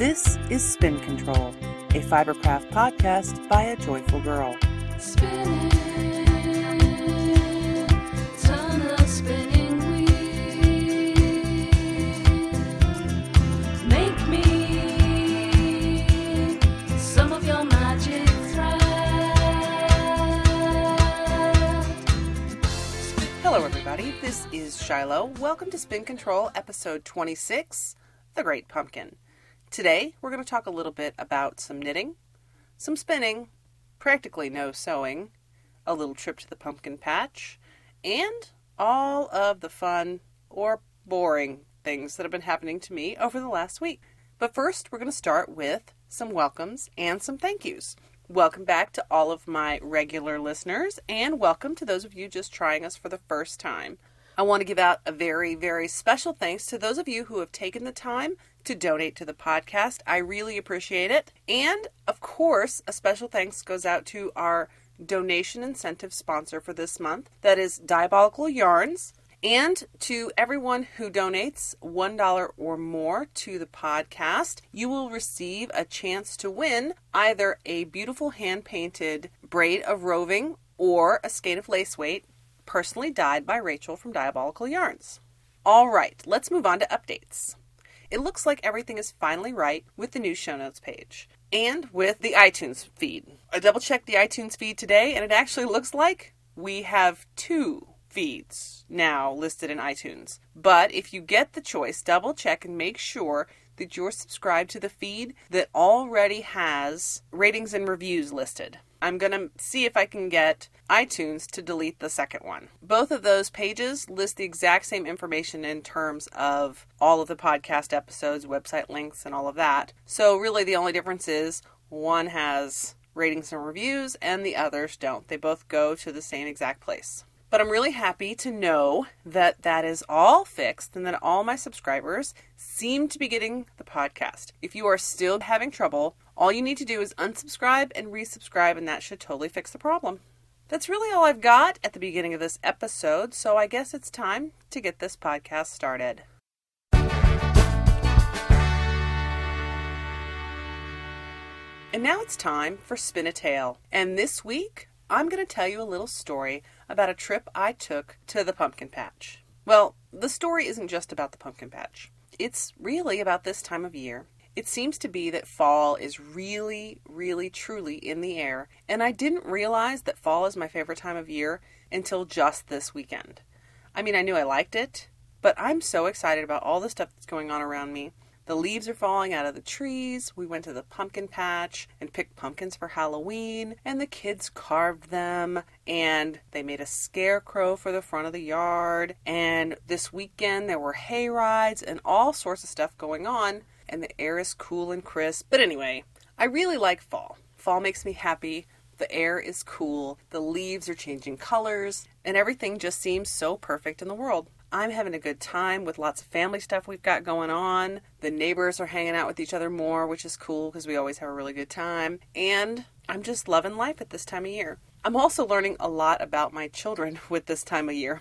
This is Spin Control, a Fibercraft podcast by a joyful girl. Spinning. Hello, everybody. This is Shiloh. Welcome to Spin Control, episode 26 The Great Pumpkin. Today, we're going to talk a little bit about some knitting, some spinning, practically no sewing, a little trip to the pumpkin patch, and all of the fun or boring things that have been happening to me over the last week. But first, we're going to start with some welcomes and some thank yous. Welcome back to all of my regular listeners, and welcome to those of you just trying us for the first time. I want to give out a very, very special thanks to those of you who have taken the time to donate to the podcast. I really appreciate it. And of course, a special thanks goes out to our donation incentive sponsor for this month that is Diabolical Yarns. And to everyone who donates $1 or more to the podcast, you will receive a chance to win either a beautiful hand painted braid of roving or a skein of lace weight personally dyed by Rachel from Diabolical Yarns. All right, let's move on to updates. It looks like everything is finally right with the new show notes page and with the iTunes feed. I double checked the iTunes feed today and it actually looks like we have two feeds now listed in iTunes. But if you get the choice, double check and make sure that you're subscribed to the feed that already has ratings and reviews listed. I'm going to see if I can get iTunes to delete the second one. Both of those pages list the exact same information in terms of all of the podcast episodes, website links, and all of that. So, really, the only difference is one has ratings and reviews and the others don't. They both go to the same exact place. But I'm really happy to know that that is all fixed and that all my subscribers seem to be getting the podcast. If you are still having trouble, all you need to do is unsubscribe and resubscribe, and that should totally fix the problem. That's really all I've got at the beginning of this episode, so I guess it's time to get this podcast started. And now it's time for Spin a Tale. And this week, I'm going to tell you a little story about a trip I took to the pumpkin patch. Well, the story isn't just about the pumpkin patch, it's really about this time of year. It seems to be that fall is really, really, truly in the air, and I didn't realize that fall is my favorite time of year until just this weekend. I mean, I knew I liked it, but I'm so excited about all the stuff that's going on around me. The leaves are falling out of the trees. We went to the pumpkin patch and picked pumpkins for Halloween, and the kids carved them, and they made a scarecrow for the front of the yard. And this weekend there were hay rides and all sorts of stuff going on, and the air is cool and crisp. But anyway, I really like fall. Fall makes me happy. The air is cool, the leaves are changing colors, and everything just seems so perfect in the world. I'm having a good time with lots of family stuff we've got going on. The neighbors are hanging out with each other more, which is cool because we always have a really good time. And I'm just loving life at this time of year. I'm also learning a lot about my children with this time of year.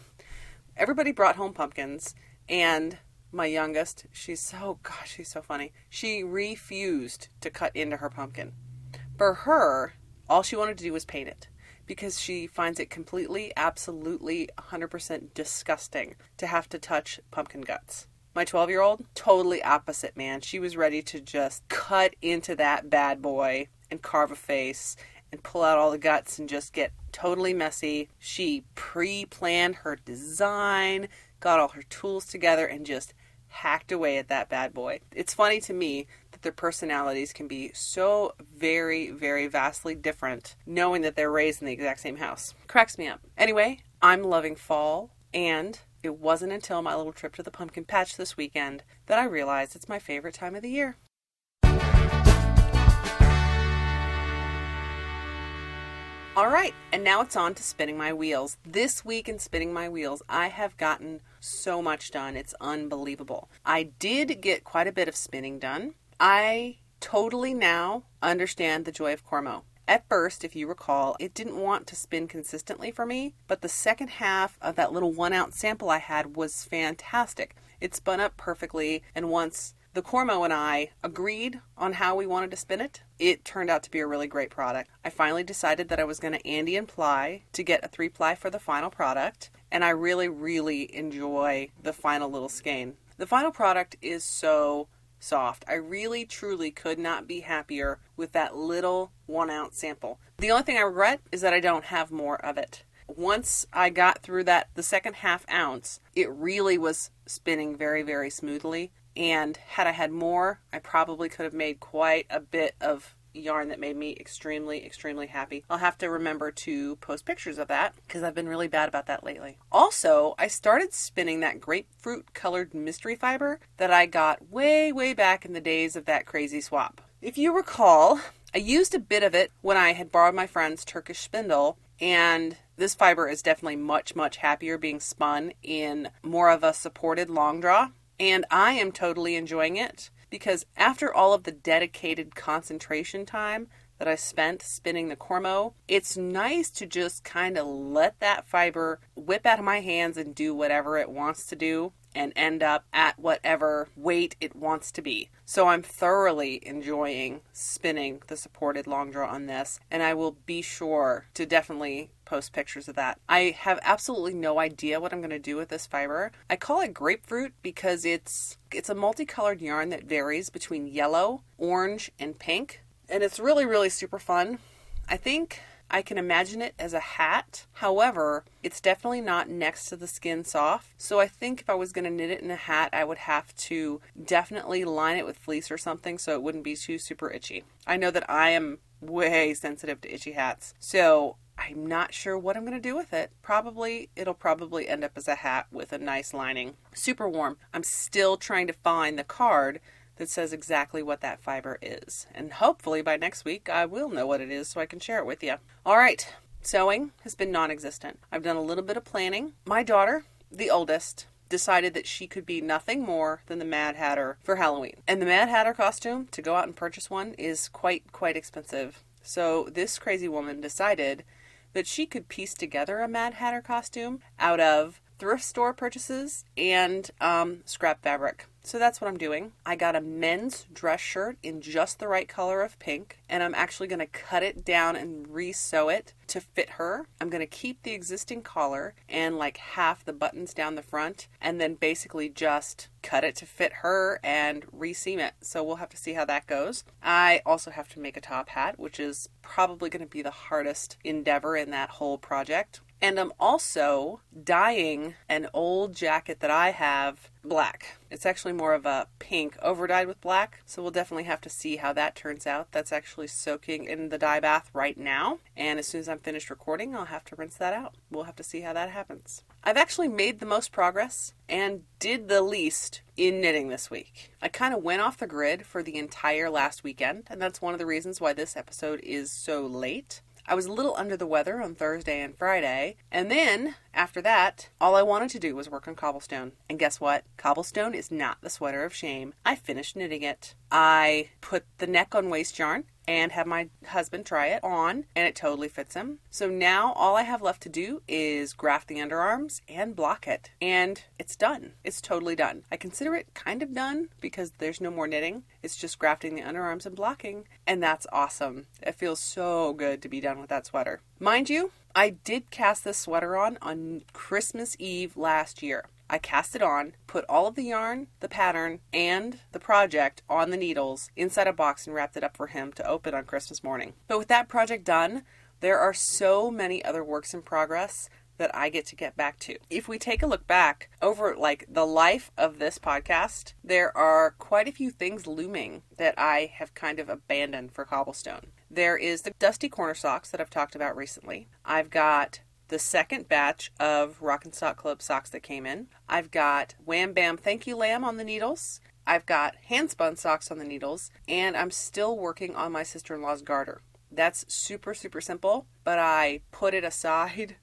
Everybody brought home pumpkins, and my youngest, she's so, gosh, she's so funny. She refused to cut into her pumpkin. For her, all she wanted to do was paint it because she finds it completely, absolutely, 100% disgusting to have to touch pumpkin guts. My 12 year old, totally opposite, man. She was ready to just cut into that bad boy and carve a face and pull out all the guts and just get totally messy. She pre planned her design, got all her tools together, and just hacked away at that bad boy. It's funny to me that their personalities can be so very, very vastly different, knowing that they're raised in the exact same house. Cracks me up. Anyway, I'm loving fall, and it wasn't until my little trip to the pumpkin patch this weekend that I realized it's my favorite time of the year. All right, and now it's on to spinning my wheels. This week in spinning my wheels, I have gotten so much done. It's unbelievable. I did get quite a bit of spinning done. I totally now understand the joy of Cormo. At first, if you recall, it didn't want to spin consistently for me, but the second half of that little one ounce sample I had was fantastic. It spun up perfectly, and once the Cormo and I agreed on how we wanted to spin it. It turned out to be a really great product. I finally decided that I was going to Andean ply to get a three ply for the final product, and I really, really enjoy the final little skein. The final product is so soft. I really, truly could not be happier with that little one ounce sample. The only thing I regret is that I don't have more of it. Once I got through that, the second half ounce, it really was spinning very, very smoothly. And had I had more, I probably could have made quite a bit of yarn that made me extremely, extremely happy. I'll have to remember to post pictures of that because I've been really bad about that lately. Also, I started spinning that grapefruit colored mystery fiber that I got way, way back in the days of that crazy swap. If you recall, I used a bit of it when I had borrowed my friend's Turkish spindle, and this fiber is definitely much, much happier being spun in more of a supported long draw. And I am totally enjoying it because after all of the dedicated concentration time that I spent spinning the Cormo, it's nice to just kind of let that fiber whip out of my hands and do whatever it wants to do and end up at whatever weight it wants to be. So I'm thoroughly enjoying spinning the supported long draw on this, and I will be sure to definitely post pictures of that. I have absolutely no idea what I'm going to do with this fiber. I call it grapefruit because it's it's a multicolored yarn that varies between yellow, orange, and pink, and it's really really super fun. I think I can imagine it as a hat. However, it's definitely not next to the skin soft. So I think if I was going to knit it in a hat, I would have to definitely line it with fleece or something so it wouldn't be too super itchy. I know that I am way sensitive to itchy hats. So I'm not sure what I'm going to do with it. Probably, it'll probably end up as a hat with a nice lining. Super warm. I'm still trying to find the card that says exactly what that fiber is. And hopefully by next week I will know what it is so I can share it with you. All right, sewing has been non existent. I've done a little bit of planning. My daughter, the oldest, decided that she could be nothing more than the Mad Hatter for Halloween. And the Mad Hatter costume, to go out and purchase one, is quite, quite expensive. So this crazy woman decided that she could piece together a Mad Hatter costume out of thrift store purchases and um, scrap fabric. So that's what I'm doing. I got a men's dress shirt in just the right color of pink, and I'm actually going to cut it down and re-sew it to fit her. I'm going to keep the existing collar and like half the buttons down the front, and then basically just cut it to fit her and re-seam it. So we'll have to see how that goes. I also have to make a top hat, which is probably going to be the hardest endeavor in that whole project. And I'm also dyeing an old jacket that I have black. It's actually more of a pink overdyed with black, so we'll definitely have to see how that turns out. That's actually soaking in the dye bath right now, and as soon as I'm finished recording, I'll have to rinse that out. We'll have to see how that happens. I've actually made the most progress and did the least in knitting this week. I kind of went off the grid for the entire last weekend, and that's one of the reasons why this episode is so late. I was a little under the weather on Thursday and Friday, and then after that, all I wanted to do was work on cobblestone. And guess what? Cobblestone is not the sweater of shame. I finished knitting it. I put the neck on waste yarn and have my husband try it on, and it totally fits him. So now all I have left to do is graft the underarms and block it, and it's done. It's totally done. I consider it kind of done because there's no more knitting. It's just grafting the underarms and blocking, and that's awesome. It feels so good to be done with that sweater. Mind you, I did cast this sweater on on Christmas Eve last year. I cast it on, put all of the yarn, the pattern, and the project on the needles inside a box and wrapped it up for him to open on Christmas morning. But with that project done, there are so many other works in progress that I get to get back to. If we take a look back over like the life of this podcast, there are quite a few things looming that I have kind of abandoned for cobblestone. There is the dusty corner socks that I've talked about recently. I've got the second batch of Rockin' Sock Club socks that came in. I've got Wham Bam Thank You Lamb on the needles. I've got hand spun socks on the needles, and I'm still working on my sister in law's garter. That's super, super simple, but I put it aside.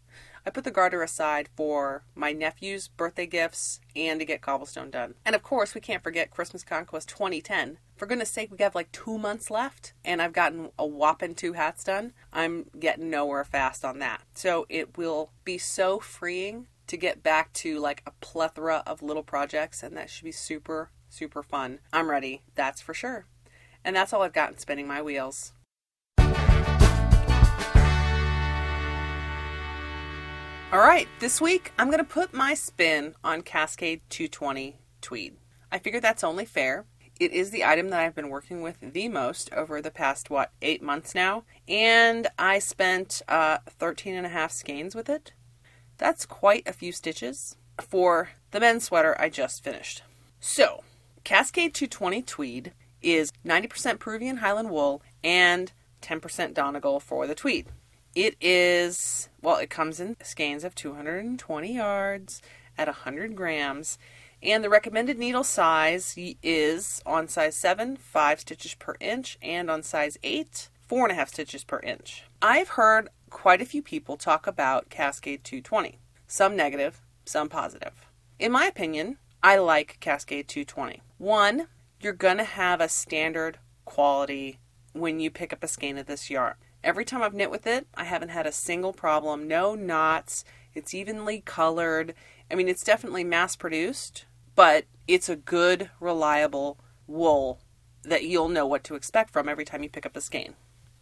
I put the garter aside for my nephew's birthday gifts and to get cobblestone done. And of course, we can't forget Christmas Conquest 2010. For goodness sake, we have like two months left, and I've gotten a whopping two hats done. I'm getting nowhere fast on that. So it will be so freeing to get back to like a plethora of little projects, and that should be super super fun. I'm ready, that's for sure. And that's all I've got in spinning my wheels. All right, this week I'm going to put my spin on Cascade 220 Tweed. I figure that's only fair. It is the item that I've been working with the most over the past, what, eight months now. And I spent uh, 13 and a half skeins with it. That's quite a few stitches for the men's sweater I just finished. So, Cascade 220 Tweed is 90% Peruvian Highland wool and 10% Donegal for the tweed. It is, well, it comes in skeins of 220 yards at 100 grams, and the recommended needle size is on size 7, 5 stitches per inch, and on size 8, 4.5 stitches per inch. I've heard quite a few people talk about Cascade 220, some negative, some positive. In my opinion, I like Cascade 220. One, you're going to have a standard quality when you pick up a skein of this yarn. Every time I've knit with it, I haven't had a single problem. No knots. It's evenly colored. I mean, it's definitely mass produced, but it's a good, reliable wool that you'll know what to expect from every time you pick up a skein.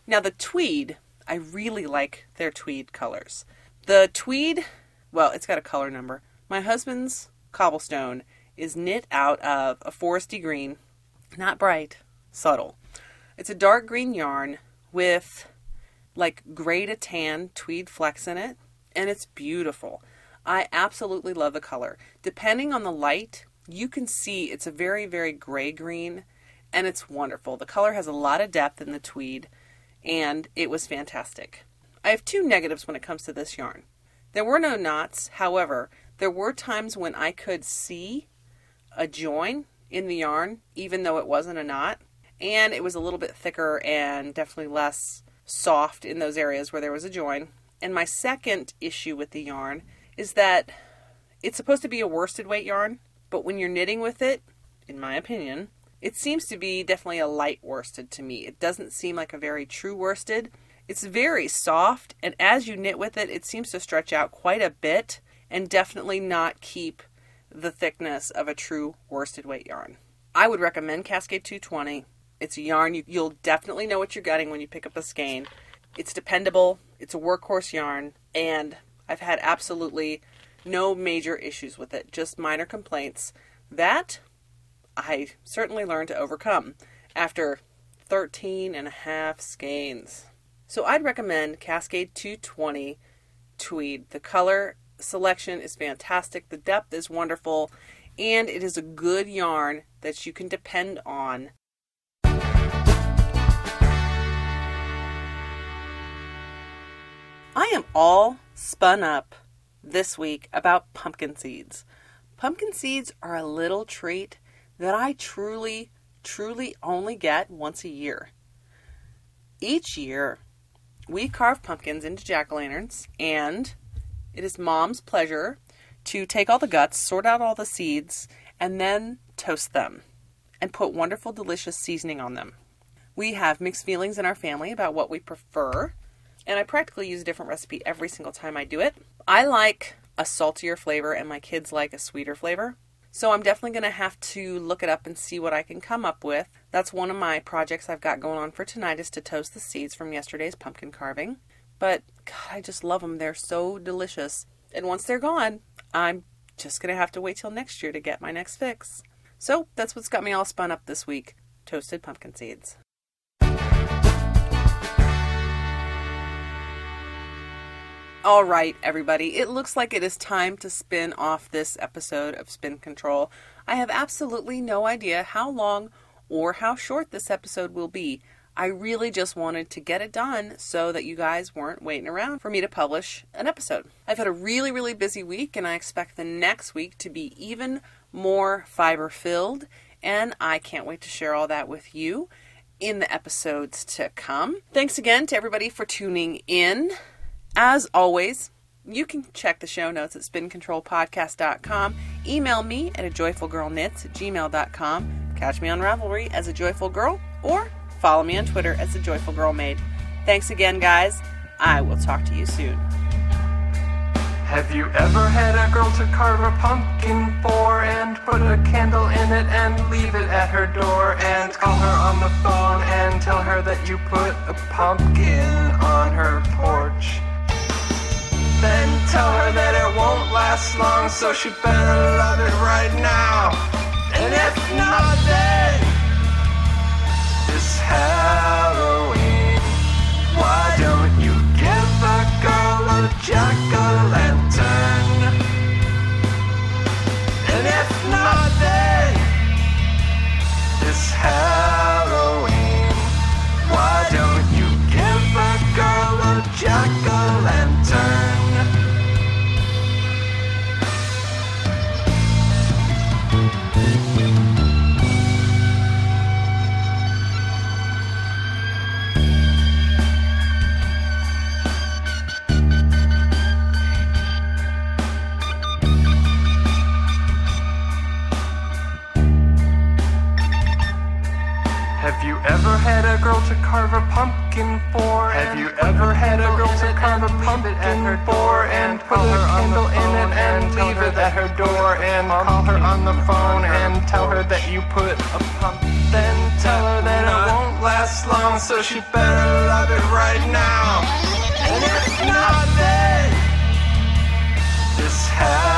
Now, the tweed, I really like their tweed colors. The tweed, well, it's got a color number. My husband's cobblestone is knit out of a foresty green, not bright, subtle. It's a dark green yarn with like gray to tan tweed flecks in it, and it's beautiful. I absolutely love the color. Depending on the light, you can see it's a very, very gray green, and it's wonderful. The color has a lot of depth in the tweed, and it was fantastic. I have two negatives when it comes to this yarn. There were no knots, however, there were times when I could see a join in the yarn, even though it wasn't a knot, and it was a little bit thicker and definitely less soft in those areas where there was a join. And my second issue with the yarn is that it's supposed to be a worsted weight yarn, but when you're knitting with it, in my opinion, it seems to be definitely a light worsted to me. It doesn't seem like a very true worsted. It's very soft, and as you knit with it, it seems to stretch out quite a bit and definitely not keep the thickness of a true worsted weight yarn. I would recommend Cascade 220. It's a yarn you, you'll definitely know what you're getting when you pick up a skein. It's dependable, it's a workhorse yarn, and I've had absolutely no major issues with it, just minor complaints that I certainly learned to overcome after 13 and a half skeins. So I'd recommend Cascade 220 Tweed. The color selection is fantastic, the depth is wonderful, and it is a good yarn that you can depend on. I am all spun up this week about pumpkin seeds. Pumpkin seeds are a little treat that I truly, truly only get once a year. Each year, we carve pumpkins into jack o' lanterns, and it is mom's pleasure to take all the guts, sort out all the seeds, and then toast them and put wonderful, delicious seasoning on them. We have mixed feelings in our family about what we prefer, and I practically use a different recipe every single time I do it. I like a saltier flavor, and my kids like a sweeter flavor. So I'm definitely going to have to look it up and see what I can come up with. That's one of my projects I've got going on for tonight is to toast the seeds from yesterday's pumpkin carving. But God, I just love them. They're so delicious. And once they're gone, I'm just going to have to wait till next year to get my next fix. So that's what's got me all spun up this week toasted pumpkin seeds. All right, everybody, it looks like it is time to spin off this episode of Spin Control. I have absolutely no idea how long or how short this episode will be. I really just wanted to get it done so that you guys weren't waiting around for me to publish an episode. I've had a really, really busy week, and I expect the next week to be even more fiber filled, and I can't wait to share all that with you in the episodes to come. Thanks again to everybody for tuning in. As always, you can check the show notes at spincontrolpodcast.com. Email me at a joyfulgirlknits at gmail.com. Catch me on Ravelry as a joyful girl or follow me on Twitter as a joyful girl maid. Thanks again, guys. I will talk to you soon. Have you ever had a girl to carve a pumpkin for and put a candle in it and leave it at her door and call her on the phone and tell her that you put a pumpkin on her porch? Then tell her that it won't last long, so she better love it right now. And if not, then this Halloween, why don't you give a girl a jack girl to carve a pumpkin for? Have you ever had a girl to carve a pumpkin for? And put a candle in it and leave it at her door and call her on the phone and tell her that you put a pumpkin. Then tell her that it won't last long, so she better love it right now. And if not, then this.